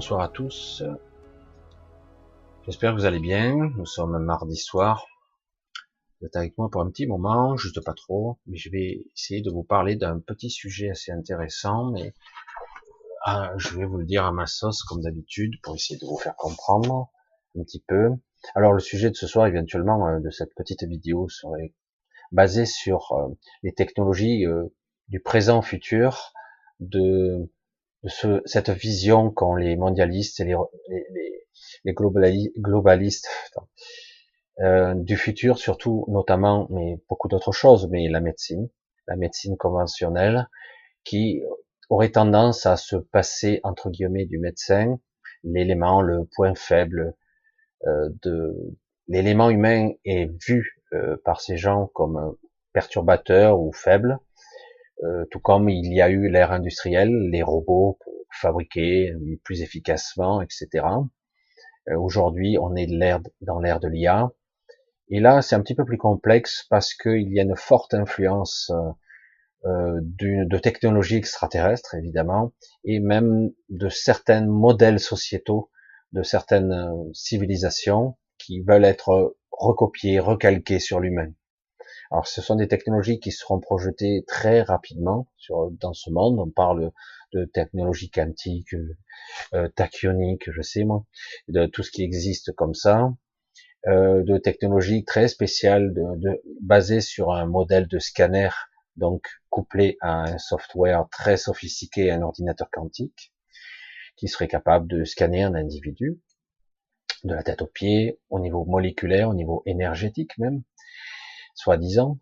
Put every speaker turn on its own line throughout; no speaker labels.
bonsoir à tous. J'espère que vous allez bien. Nous sommes mardi soir. Vous êtes avec moi pour un petit moment, juste pas trop, mais je vais essayer de vous parler d'un petit sujet assez intéressant, mais ah, je vais vous le dire à ma sauce comme d'habitude pour essayer de vous faire comprendre un petit peu. Alors le sujet de ce soir, éventuellement, euh, de cette petite vidéo serait basé sur euh, les technologies euh, du présent futur de de ce, cette vision qu'ont les mondialistes et les, les, les globalistes euh, du futur, surtout notamment, mais beaucoup d'autres choses, mais la médecine, la médecine conventionnelle, qui aurait tendance à se passer entre guillemets du médecin, l'élément, le point faible euh, de l'élément humain est vu euh, par ces gens comme perturbateur ou faible, euh, tout comme il y a eu l'ère industrielle, les robots pour fabriquer plus efficacement, etc. Euh, aujourd'hui, on est dans l'ère de l'IA. Et là, c'est un petit peu plus complexe parce qu'il y a une forte influence euh, de technologies extraterrestres, évidemment, et même de certains modèles sociétaux, de certaines civilisations qui veulent être recopiés, recalqués sur l'humain. Alors, ce sont des technologies qui seront projetées très rapidement sur, dans ce monde. On parle de technologie quantique, euh, tachyonique, je sais moi, de tout ce qui existe comme ça, euh, de technologies très spéciales, de, de, basées sur un modèle de scanner, donc couplé à un software très sophistiqué, un ordinateur quantique, qui serait capable de scanner un individu, de la tête aux pieds, au niveau moléculaire, au niveau énergétique même, soi-disant,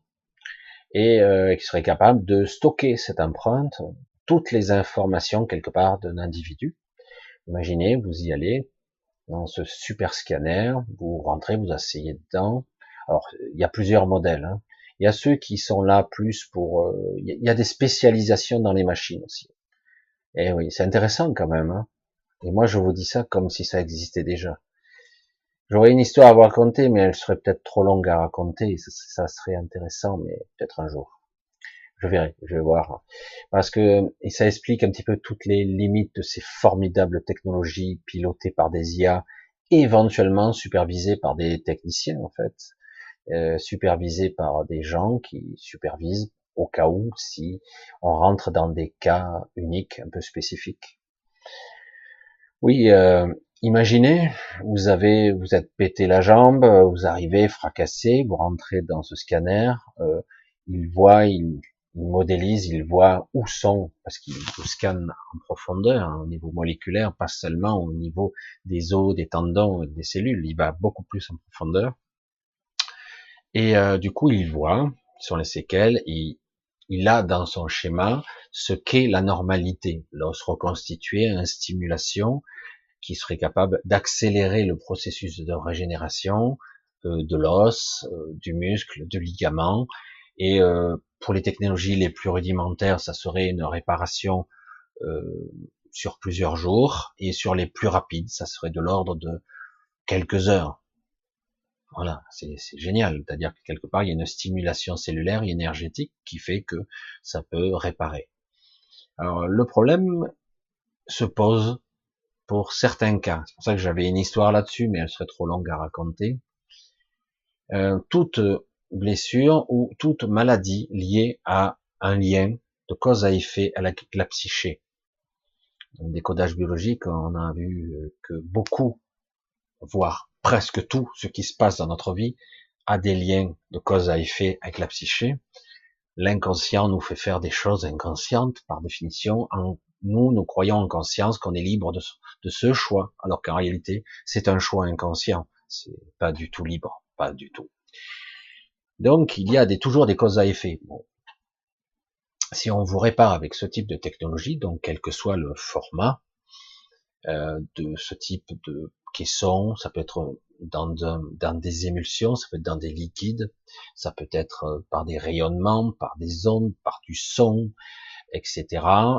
et euh, qui serait capable de stocker cette empreinte, toutes les informations quelque part d'un individu. Imaginez, vous y allez dans ce super scanner, vous rentrez, vous asseyez dedans. Alors, il y a plusieurs modèles. Hein. Il y a ceux qui sont là plus pour... Euh, il y a des spécialisations dans les machines aussi. Et oui, c'est intéressant quand même. Hein. Et moi, je vous dis ça comme si ça existait déjà. J'aurais une histoire à vous raconter, mais elle serait peut-être trop longue à raconter. Ça, serait intéressant, mais peut-être un jour. Je verrai, je vais voir. Parce que et ça explique un petit peu toutes les limites de ces formidables technologies pilotées par des IA, éventuellement supervisées par des techniciens en fait, euh, supervisées par des gens qui supervisent au cas où si on rentre dans des cas uniques, un peu spécifiques. Oui, euh, Imaginez, vous avez, vous êtes pété la jambe, vous arrivez fracassé, vous rentrez dans ce scanner, euh, il voit, il, modélise, il voit où sont, parce qu'il vous scanne en profondeur, hein, au niveau moléculaire, pas seulement au niveau des os, des tendons, des cellules, il va beaucoup plus en profondeur. Et euh, du coup, il voit sur les séquelles, il, il a dans son schéma ce qu'est la normalité, l'os reconstitué, une stimulation, qui serait capable d'accélérer le processus de régénération euh, de l'os, euh, du muscle, de ligament. Et euh, pour les technologies les plus rudimentaires, ça serait une réparation sur plusieurs jours. Et sur les plus rapides, ça serait de l'ordre de quelques heures. Voilà, c'est génial. C'est-à-dire que quelque part, il y a une stimulation cellulaire et énergétique qui fait que ça peut réparer. Alors, le problème se pose pour certains cas. C'est pour ça que j'avais une histoire là-dessus, mais elle serait trop longue à raconter. Euh, toute blessure ou toute maladie liée à un lien de cause à effet à la, psyché. Dans le décodage biologique, on a vu que beaucoup, voire presque tout ce qui se passe dans notre vie a des liens de cause à effet avec la psyché. L'inconscient nous fait faire des choses inconscientes par définition en nous, nous croyons en conscience qu'on est libre de, ce choix, alors qu'en réalité, c'est un choix inconscient. C'est pas du tout libre, pas du tout. Donc, il y a toujours des causes à effet. Si on vous répare avec ce type de technologie, donc quel que soit le format euh, de ce type de caisson, ça peut être dans, des émulsions, ça peut être dans des liquides, ça peut être euh, par des rayonnements, par des ondes, par du son, etc.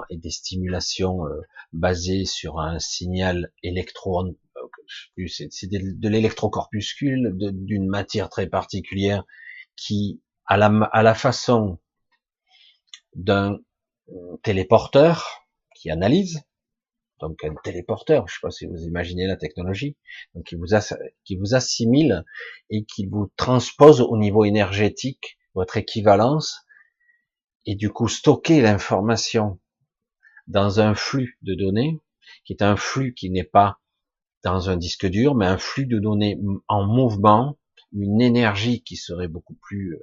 et des stimulations euh, basées sur un signal électron, euh, c'est de l'électrocorpuscule d'une matière très particulière qui, à à la façon d'un téléporteur qui analyse, donc un téléporteur, je sais pas si vous imaginez la technologie, donc qui vous, qui vous assimile et qui vous transpose au niveau énergétique votre équivalence et du coup stocker l'information dans un flux de données qui est un flux qui n'est pas dans un disque dur, mais un flux de données en mouvement, une énergie qui serait beaucoup plus euh,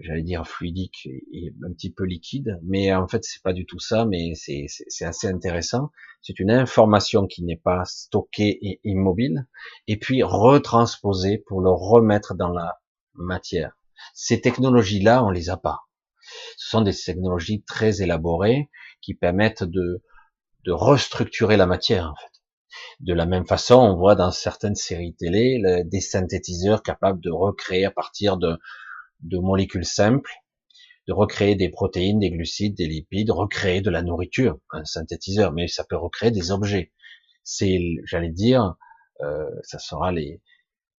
j'allais dire fluidique et un petit peu liquide, mais en fait c'est pas du tout ça, mais c'est assez intéressant. C'est une information qui n'est pas stockée et immobile, et puis retransposée pour le remettre dans la matière. Ces technologies-là, on les a pas. Ce sont des technologies très élaborées qui permettent de, de restructurer la matière, en fait. De la même façon, on voit dans certaines séries télé des synthétiseurs capables de recréer à partir de, de molécules simples, de recréer des protéines, des glucides, des lipides, recréer de la nourriture, un synthétiseur, mais ça peut recréer des objets. C'est, j'allais dire, euh, ça sera les,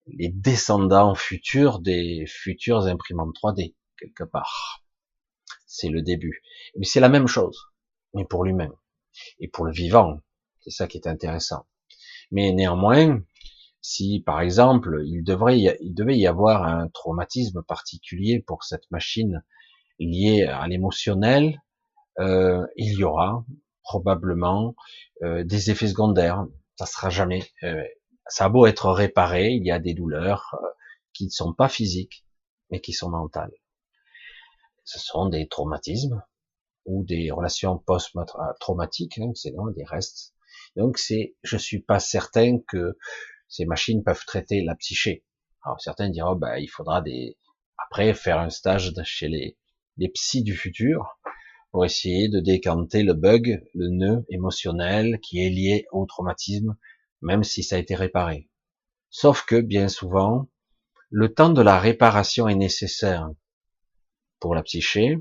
les descendants futurs des futures imprimantes 3D, quelque part. C'est le début. Mais c'est la même chose, mais pour lui-même. Et pour le vivant. C'est ça qui est intéressant. Mais néanmoins, si par exemple il devrait il devait y avoir un traumatisme particulier pour cette machine liée à l'émotionnel, euh, il y aura probablement euh, des effets secondaires. Ça sera jamais. Euh, ça a beau être réparé, il y a des douleurs euh, qui ne sont pas physiques, mais qui sont mentales. Ce sont des traumatismes ou des relations post-traumatiques, hein, c'est des restes. Donc c'est, je suis pas certain que ces machines peuvent traiter la psyché. Alors certains diront, bah, il faudra après faire un stage chez les, les psys du futur pour essayer de décanter le bug, le nœud émotionnel qui est lié au traumatisme, même si ça a été réparé. Sauf que bien souvent, le temps de la réparation est nécessaire pour la psyché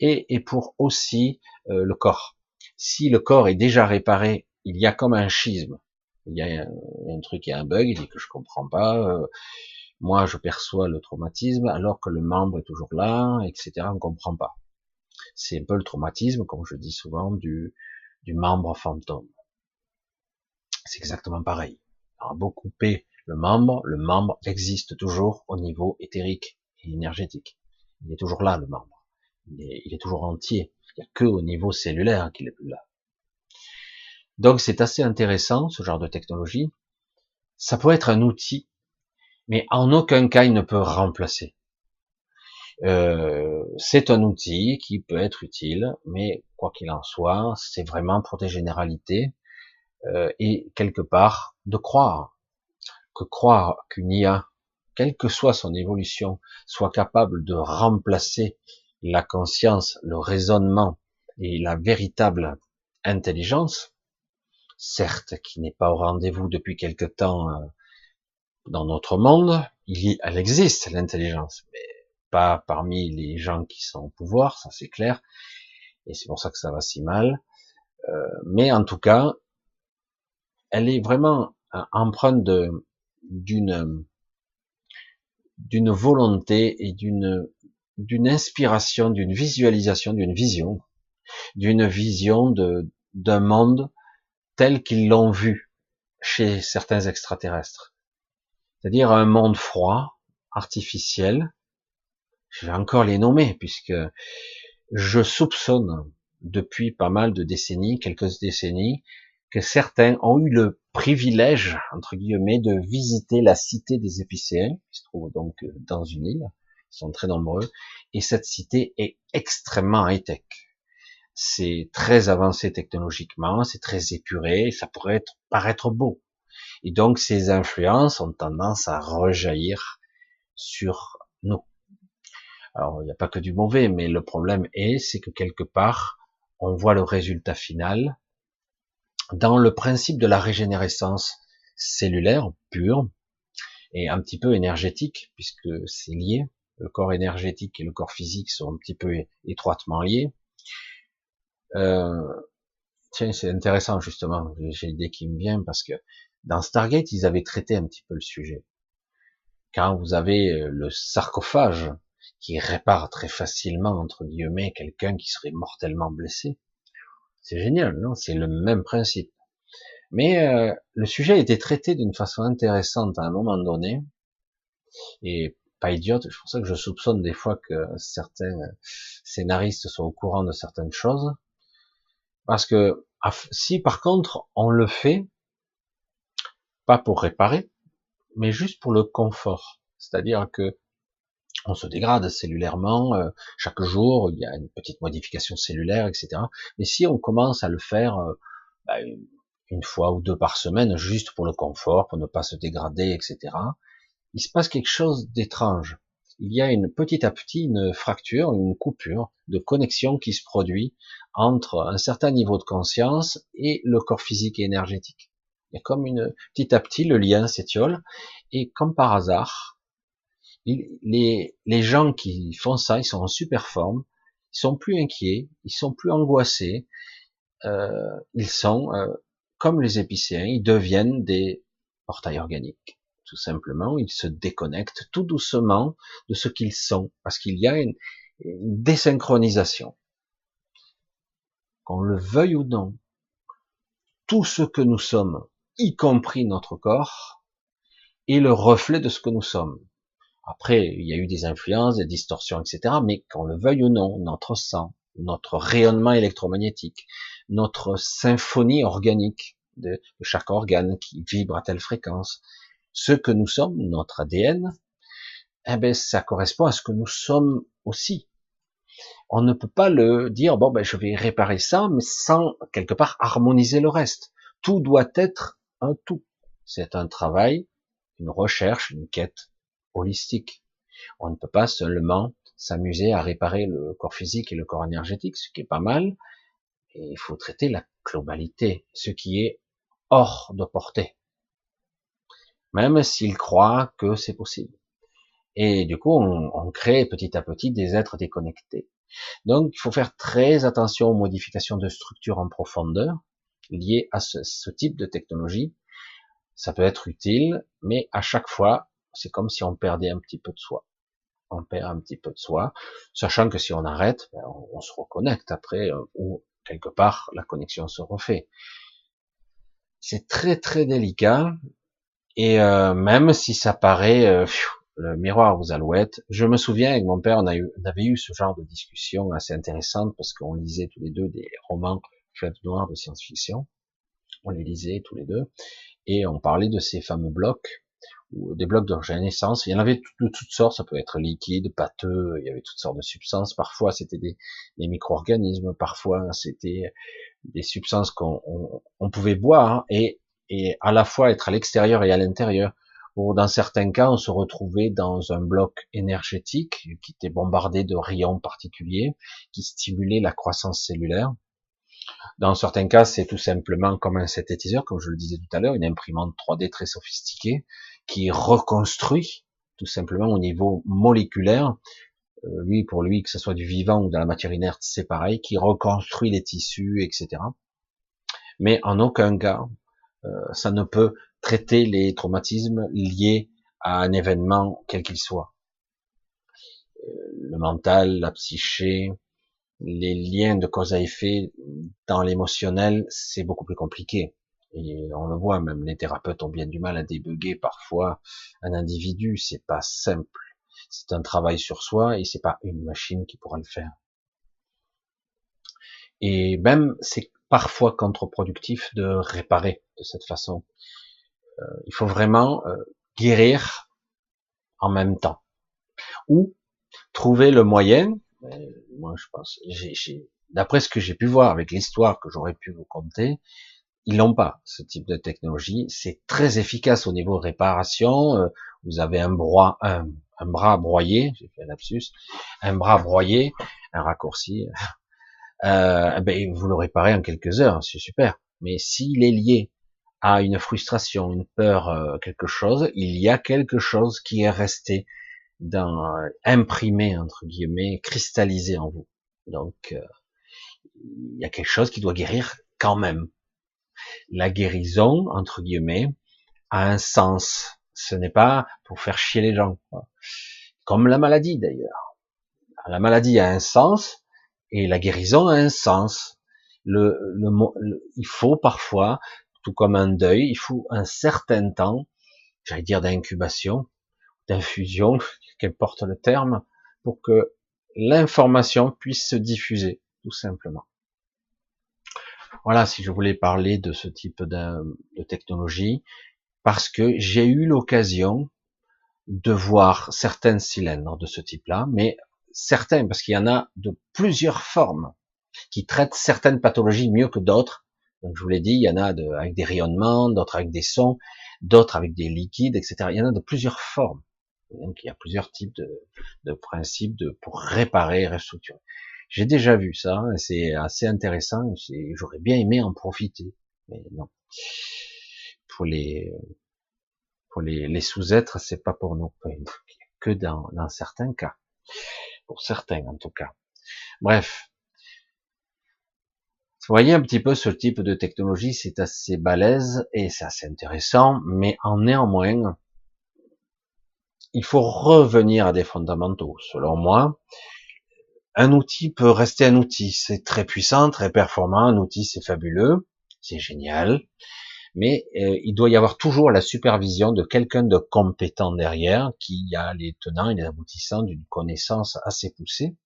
et, et pour aussi euh, le corps. Si le corps est déjà réparé, il y a comme un schisme il y a un, truc, il y a un bug, il dit que je comprends pas. Euh, moi, je perçois le traumatisme alors que le membre est toujours là, etc. On comprend pas. C'est un peu le traumatisme, comme je dis souvent, du, du membre fantôme. C'est exactement pareil. On a beau couper le membre, le membre existe toujours au niveau éthérique et énergétique. Il est toujours là, le membre. Il est, il est toujours entier. Il n'y a que au niveau cellulaire qu'il est plus là. Donc c'est assez intéressant, ce genre de technologie. Ça peut être un outil, mais en aucun cas il ne peut remplacer. Euh, c'est un outil qui peut être utile, mais quoi qu'il en soit, c'est vraiment pour des généralités euh, et quelque part de croire que croire qu'une IA, quelle que soit son évolution, soit capable de remplacer la conscience, le raisonnement et la véritable intelligence, certes qui n'est pas au rendez-vous depuis quelque temps euh, dans notre monde, il y, elle existe l'intelligence, mais pas parmi les gens qui sont au pouvoir, ça c'est clair, et c'est pour ça que ça va si mal. Euh, mais en tout cas, elle est vraiment empreinte d'une d'une volonté et d'une d'une inspiration, d'une visualisation, d'une vision, d'une vision de d'un monde tel qu'ils l'ont vu chez certains extraterrestres. C'est-à-dire un monde froid, artificiel. Je vais encore les nommer puisque je soupçonne depuis pas mal de décennies, quelques décennies, que certains ont eu le privilège, entre guillemets, de visiter la cité des épicéens, qui se trouve donc dans une île, ils sont très nombreux, et cette cité est extrêmement high-tech c'est très avancé technologiquement, c'est très épuré, ça pourrait paraître beau. Et donc ces influences ont tendance à rejaillir sur nous. Alors il n'y a pas que du mauvais, mais le problème est, c'est que quelque part, on voit le résultat final dans le principe de la régénérescence cellulaire pure et un petit peu énergétique, puisque c'est lié. Le corps énergétique et le corps physique sont un petit peu étroitement liés. Euh, tiens, c'est intéressant justement, j'ai l'idée qui me vient parce que dans Stargate, ils avaient traité un petit peu le sujet. Quand vous avez euh, le sarcophage qui répare très facilement, entre guillemets, quelqu'un qui serait mortellement blessé, C'est génial, non? C'est le même principe. Mais euh, le sujet a été traité d'une façon intéressante à un moment donné, et pas idiote. C'est pour ça que je soupçonne des fois que certains scénaristes sont au courant de certaines choses, parce que si par contre on le fait, pas pour réparer, mais juste pour le confort, c'est-à-dire que on se dégrade cellulairement, euh, chaque jour il y a une petite modification cellulaire, etc. Mais si on commence à le faire euh, bah, une fois ou deux par semaine, juste pour le confort, pour ne pas se dégrader, etc., il se passe quelque chose d'étrange. Il y a une petit à petit une fracture, une coupure de connexion qui se produit entre un certain niveau de conscience et le corps physique et énergétique. Il y a comme une petit à petit le lien s'étiole et comme par hasard, les, les gens qui font ça, ils sont en super forme, ils sont plus inquiets, ils sont plus angoissés, euh, ils sont euh, comme les épicéens, ils deviennent des portails organiques. Tout simplement, ils se déconnectent tout doucement de ce qu'ils sont, parce qu'il y a une, désynchronisation. Qu'on le veuille ou non, tout ce que nous sommes, y compris notre corps, est le reflet de ce que nous sommes. Après, il y a eu des influences, des distorsions, etc. Mais qu'on le veuille ou non, notre sang, notre rayonnement électromagnétique, notre symphonie organique de, chaque organe qui vibre à telle fréquence, ce que nous sommes, notre ADN, eh ben, ça correspond à ce que nous sommes aussi. On ne peut pas le dire, bon, ben, je vais réparer ça, mais sans, quelque part, harmoniser le reste. Tout doit être un tout. C'est un travail, une recherche, une quête holistique. On ne peut pas seulement s'amuser à réparer le corps physique et le corps énergétique, ce qui est pas mal. Il faut traiter la globalité, ce qui est hors de portée. Même s'ils croient que c'est possible. Et du coup, on, on, crée petit à petit des êtres déconnectés. Donc, il faut faire très attention aux modifications de structure en profondeur liées à ce, type de technologie. Ça peut être utile, mais à chaque fois, c'est comme si on perdait un petit peu de soi. On perd un petit peu de soi, sachant que si on arrête, ben, on, se reconnecte après, euh, ou quelque part la connexion se refait. C'est très très délicat, et euh, même si ça paraît euh, le miroir aux alouettes, je me souviens avec mon père, on, a eu, on avait eu ce genre de discussion assez intéressante parce qu'on lisait tous les deux des romans fleuve noirs de science-fiction. On les lisait tous les deux et on parlait de ces fameux blocs des blocs de renaissance. Il y en avait de toutes sortes, ça peut être liquide, pâteux, il y avait toutes sortes de substances. Parfois, c'était des, micro-organismes, parfois, c'était des substances qu'on on, pouvait boire et, et à la fois être à l'extérieur et à l'intérieur. Ou dans certains cas, on se retrouvait dans un bloc énergétique qui était bombardé de rayons particuliers qui stimulaient la croissance cellulaire. Dans certains cas, c'est tout simplement comme un synthétiseur, comme je le disais tout à l'heure, une imprimante 3D très sophistiquée qui reconstruit tout simplement au niveau moléculaire. Euh, lui, pour lui, que ce soit du vivant ou de la matière inerte, c'est pareil, qui reconstruit les tissus, etc. Mais en aucun cas, ça ne peut traiter les traumatismes liés à un événement quel qu'il soit. Euh, le mental, la psyché, les liens de cause à effet dans l'émotionnel, c'est beaucoup plus compliqué. Et on le voit, même les thérapeutes ont bien du mal à débugger parfois un individu. C'est pas simple. C'est un travail sur soi et c'est pas une machine qui pourra le faire. Et même, c'est parfois contre-productif de réparer de cette façon. Euh, il faut vraiment euh, guérir en même temps. Ou trouver le moyen, moi je pense, d'après ce que j'ai pu voir avec l'histoire que j'aurais pu vous conter, ils n'ont pas ce type de technologie. C'est très efficace au niveau réparation. Euh, vous avez un bras, un, bras broyé, j'ai fait un lapsus, un bras broyé, un raccourci. Euh, ben, vous le réparez en quelques heures, c'est super. Mais s'il est lié à une frustration, une peur, euh, quelque chose, il y a quelque chose qui est resté dans, imprimé entre guillemets, cristallisé en vous. Donc, euh, il y a quelque chose qui doit guérir quand même la guérison, entre guillemets, a un sens. Ce n'est pas pour faire chier les gens. Comme la maladie d'ailleurs. La maladie a un sens et la guérison a un sens. le, le, il faut parfois, tout comme un deuil, il faut un certain temps, j'allais dire d'incubation, d'infusion, qu'importe le terme, pour que l'information puisse se diffuser, tout simplement. Voilà, si je voulais parler de ce type de, technologie, parce que j'ai eu l'occasion de voir certains cylindres de ce type-là, mais certains, parce qu'il y en a de plusieurs formes qui traitent certaines pathologies mieux que d'autres. Donc je vous l'ai dit, il y en a de, avec des rayonnements, d'autres avec des sons, d'autres avec des liquides, etc. Il y en a de plusieurs formes. Donc il y a plusieurs types de, de principes de, pour réparer restructurer. J'ai déjà vu ça, c'est assez intéressant, j'aurais bien aimé en profiter, mais non. Pour les, pour les, les sous-êtres, c'est pas pour nous, que dans, dans certains cas. Pour certains, en tout cas. Bref. Vous voyez un petit peu ce type de technologie, c'est assez balèze et c'est assez intéressant, mais en néanmoins, il faut revenir à des fondamentaux. Selon moi, un outil peut rester un outil. C'est très puissant, très performant. Un outil, c'est fabuleux, c'est génial. Mais euh, il doit y avoir toujours la supervision de quelqu'un de compétent derrière, qui a les tenants et les aboutissants d'une connaissance assez poussée.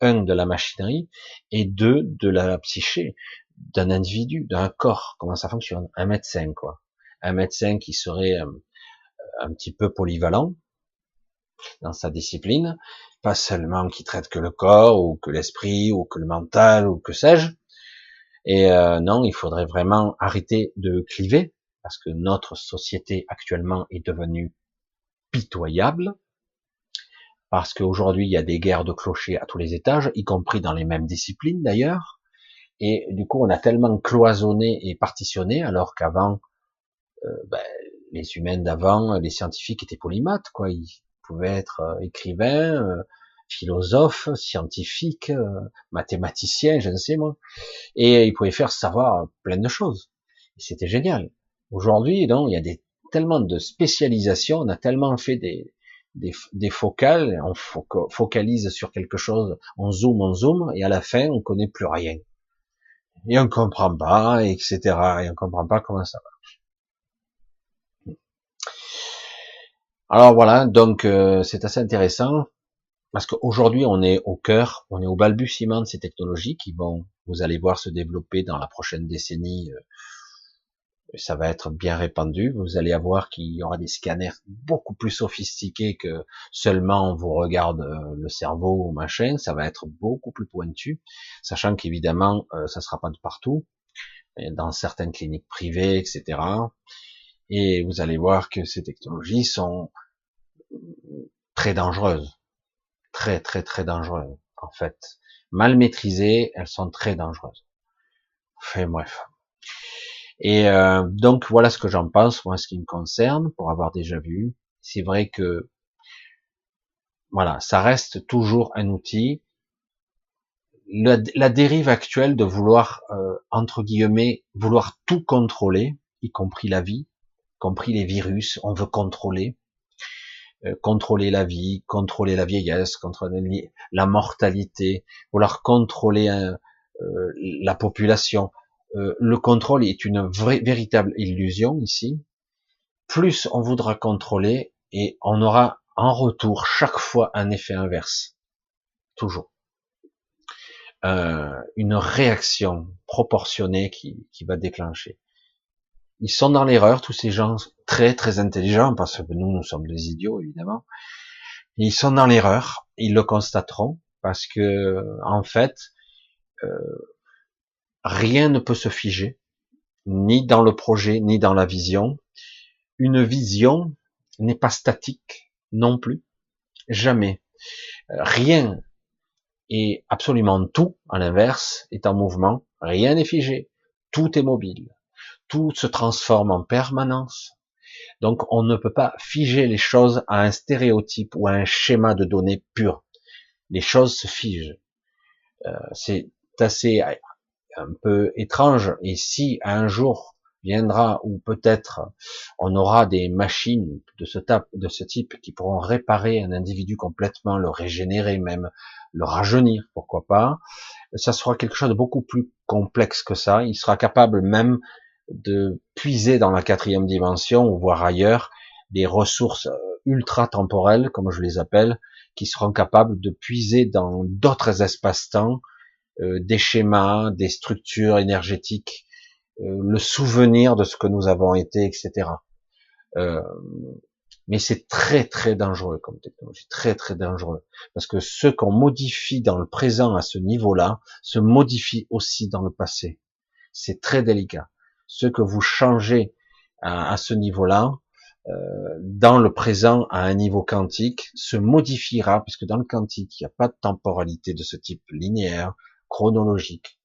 Un, de la machinerie, et deux, de la psyché, d'un individu, d'un corps, comment ça fonctionne? Un médecin, quoi. Un médecin qui serait euh, un petit peu polyvalent, dans sa discipline, pas seulement qui traite que le corps ou que l'esprit ou que le mental ou que sais-je. Et euh, non, il faudrait vraiment arrêter de cliver parce que notre société actuellement est devenue pitoyable. Parce qu'aujourd'hui, il y a des guerres de clochers à tous les étages, y compris dans les mêmes disciplines d'ailleurs. Et du coup, on a tellement cloisonné et partitionné, alors qu'avant, euh, ben, les humains d'avant, les scientifiques étaient polymathes, quoi. Ils, pouvait être euh, écrivain, euh, philosophe, scientifique, euh, mathématicien, je ne sais moi. Et il pouvait faire savoir plein de choses. C'était génial. Aujourd'hui, donc, il y a tellement de spécialisation, on a tellement fait des, des, des focales, on focalise sur quelque chose, on zoome, on zoome, et à la fin, on connaît plus rien. Et on comprend pas, etc. Et on comprend pas comment ça va. Alors voilà, donc euh, c'est assez intéressant parce qu'aujourd'hui on est au cœur, on est au balbutiement de ces technologies qui vont, vous allez voir, se développer dans la prochaine décennie. Euh, ça va être bien répandu. Vous allez avoir qu'il y aura des scanners beaucoup plus sophistiqués que seulement on vous regarde euh, le cerveau ou machin. Ça va être beaucoup plus pointu, sachant qu'évidemment ça sera pas de partout, dans certaines cliniques privées, etc. Et vous allez voir que ces technologies sont très dangereuses. Très, très, très dangereuses, en fait. Mal maîtrisées, elles sont très dangereuses. Enfin, bref. Et euh, donc, voilà ce que j'en pense, moi, ce qui me concerne, pour avoir déjà vu. C'est vrai que, voilà, ça reste toujours un outil. La, dérive actuelle de vouloir, euh, entre guillemets, vouloir tout contrôler, y compris la vie, compris les virus, on veut contrôler, contrôler la vie, contrôler la vieillesse, contrôler la mortalité, vouloir contrôler euh, euh, la population. le contrôle est une vraie, véritable illusion ici. Plus on voudra contrôler et on aura en retour chaque fois un effet inverse. Toujours. une réaction proportionnée qui, qui va déclencher. Ils sont dans l'erreur, tous ces gens très très intelligents, parce que nous, nous sommes des idiots, évidemment. Ils sont dans l'erreur, ils le constateront, parce que en fait, euh, rien ne peut se figer, ni dans le projet, ni dans la vision. Une vision n'est pas statique non plus, jamais. Rien et absolument tout, à l'inverse, est en mouvement. Rien n'est figé, tout est mobile tout se transforme en permanence. Donc on ne peut pas figer les choses à un stéréotype ou à un schéma de données pur. Les choses se figent. Euh, c'est assez un peu étrange. Et si un jour viendra où peut-être on aura des machines de ce, de ce type qui pourront réparer un individu complètement, le régénérer même, le rajeunir, pourquoi pas, ça sera quelque chose de beaucoup plus complexe que ça. Il sera capable même de puiser dans la quatrième dimension, ou voire ailleurs, des ressources euh, ultra temporelles, comme je les appelle, qui seront capables de puiser dans d'autres espaces-temps euh, des schémas, des structures énergétiques, euh, le souvenir de ce que nous avons été, etc. Mais c'est très très dangereux comme technologie, très très dangereux, parce que ce qu'on modifie dans le présent à ce niveau-là se modifie aussi dans le passé. C'est très délicat. Ce que vous changez à, ce niveau-là, euh, dans le présent à un niveau quantique, se modifiera, puisque dans le quantique, il n'y a pas de temporalité de ce type linéaire, chronologique.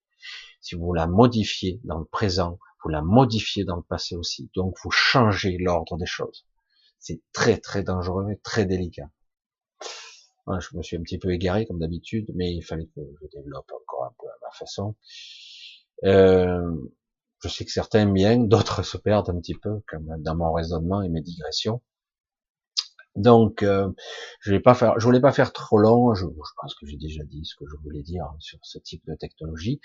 Si vous la modifiez dans le présent, vous la modifiez dans le passé aussi. Donc vous changez l'ordre des choses. C'est très très dangereux et très délicat. je me suis un petit peu égaré comme d'habitude, mais il fallait que je développe encore un peu à ma façon. Euh, je sais que certains bien, d'autres se perdent un petit peu, comme dans mon raisonnement et mes digressions. Donc, euh, je vais pas faire, je voulais pas faire trop long. Je, pense que j'ai déjà dit ce que je voulais dire sur ce type de technologie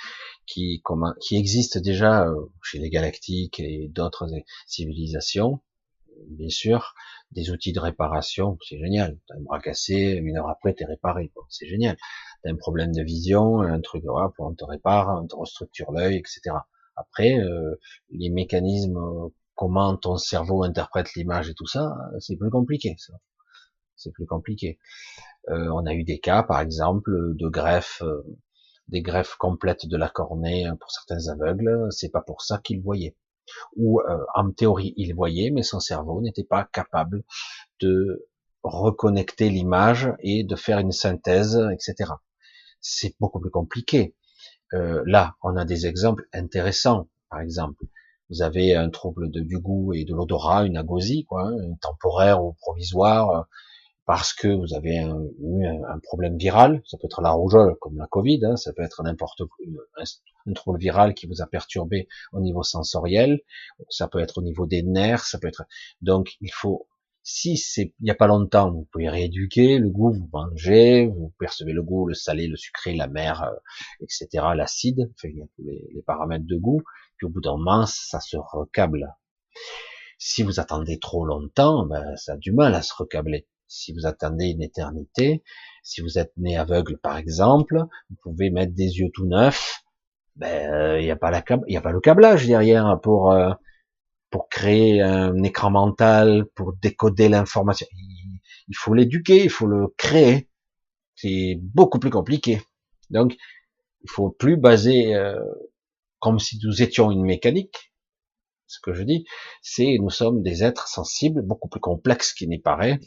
qui, qui existe déjà euh, chez les galactiques et d'autres civilisations. Bien sûr, des outils de réparation, c'est génial. T'as un bras cassé, une heure après t'es réparé, c'est génial. T'as un problème de vision, un truc, on te répare, on te restructure l'œil, etc. Après, euh, les mécanismes, euh, comment ton cerveau interprète l'image et tout ça, c'est plus compliqué. Ça. C'est plus compliqué. Euh, on a eu des cas, par exemple, de greffe, des greffes complètes de la cornée pour certains aveugles. C'est pas pour ça qu'ils voyaient. Ou en théorie, ils voyaient, mais son cerveau n'était pas capable de reconnecter l'image et de faire une synthèse, etc. C'est beaucoup plus compliqué. Euh, là, on a des exemples intéressants. Par exemple, vous avez un trouble du goût et de l'odorat, une agosie, quoi, hein, temporaire ou provisoire, euh, parce que vous avez un, un, problème viral. Ça peut être la rougeole, comme la Covid. Hein, ça peut être n'importe un, un trouble viral qui vous a perturbé au niveau sensoriel. Ça peut être au niveau des nerfs. Ça peut être. Donc, il faut si c'est il n'y a pas longtemps, vous pouvez rééduquer le goût, vous mangez, vous percevez le goût, le salé, le sucré, la mer, euh, etc., l'acide, enfin, il y a tous les, paramètres de goût, puis au bout d'un moment, ça se recable. Si vous attendez trop longtemps, ben, ça a du mal à se recabler. Si vous attendez une éternité, si vous êtes né aveugle par exemple, vous pouvez mettre des yeux tout neufs, ben il n'y a pas la y a pas le câblage derrière pour euh, pour créer un écran mental, pour décoder l'information. Il faut l'éduquer, il faut le créer. C'est beaucoup plus compliqué. Donc, il faut plus baser euh, comme si nous étions une mécanique. Ce que je dis, c'est nous sommes des êtres sensibles, beaucoup plus complexes qu'il n'y paraît,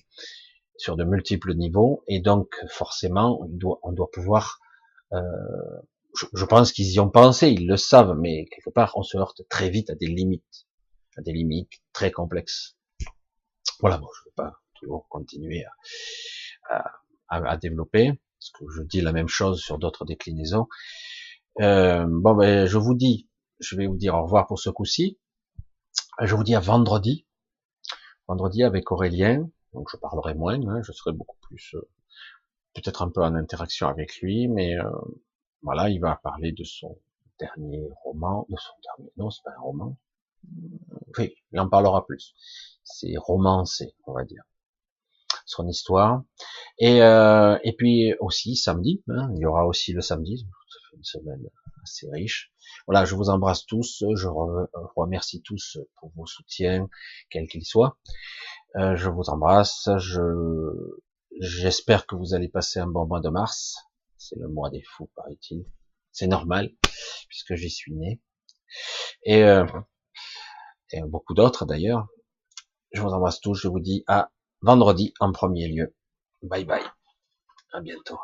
sur de multiples niveaux, et donc forcément, on doit, pouvoir. Euh, je, pense qu'ils y ont pensé, ils le savent, mais quelque part, on se heurte très vite à des limites des limites très complexes. Voilà, bon, je ne vais pas toujours continuer à, à, à, développer, parce que je dis la même chose sur d'autres déclinaisons. Euh, bon, ben, je vous dis, je vais vous dire au revoir pour ce coup-ci. Je vous dis à vendredi, vendredi avec Aurélien. Donc je parlerai moins, hein, je serai beaucoup plus, euh, peut-être un peu en interaction avec lui, mais euh, voilà, il va parler de son dernier roman, de son dernier, non, c'est pas un roman, oui, il en parlera plus. C'est romancé, on va dire, son histoire. Et, euh, et puis aussi samedi, hein, il y aura aussi le samedi, une semaine assez riche. Voilà, je vous embrasse tous, je remercie tous pour vos soutiens, quels qu'ils soient. Euh, je vous embrasse, je j'espère que vous allez passer un bon mois de mars. C'est le mois des fous, paraît-il. C'est normal, puisque j'y suis né. Et euh, et beaucoup d'autres d'ailleurs. Je vous embrasse tous, je vous dis à vendredi en premier lieu. Bye bye. À bientôt.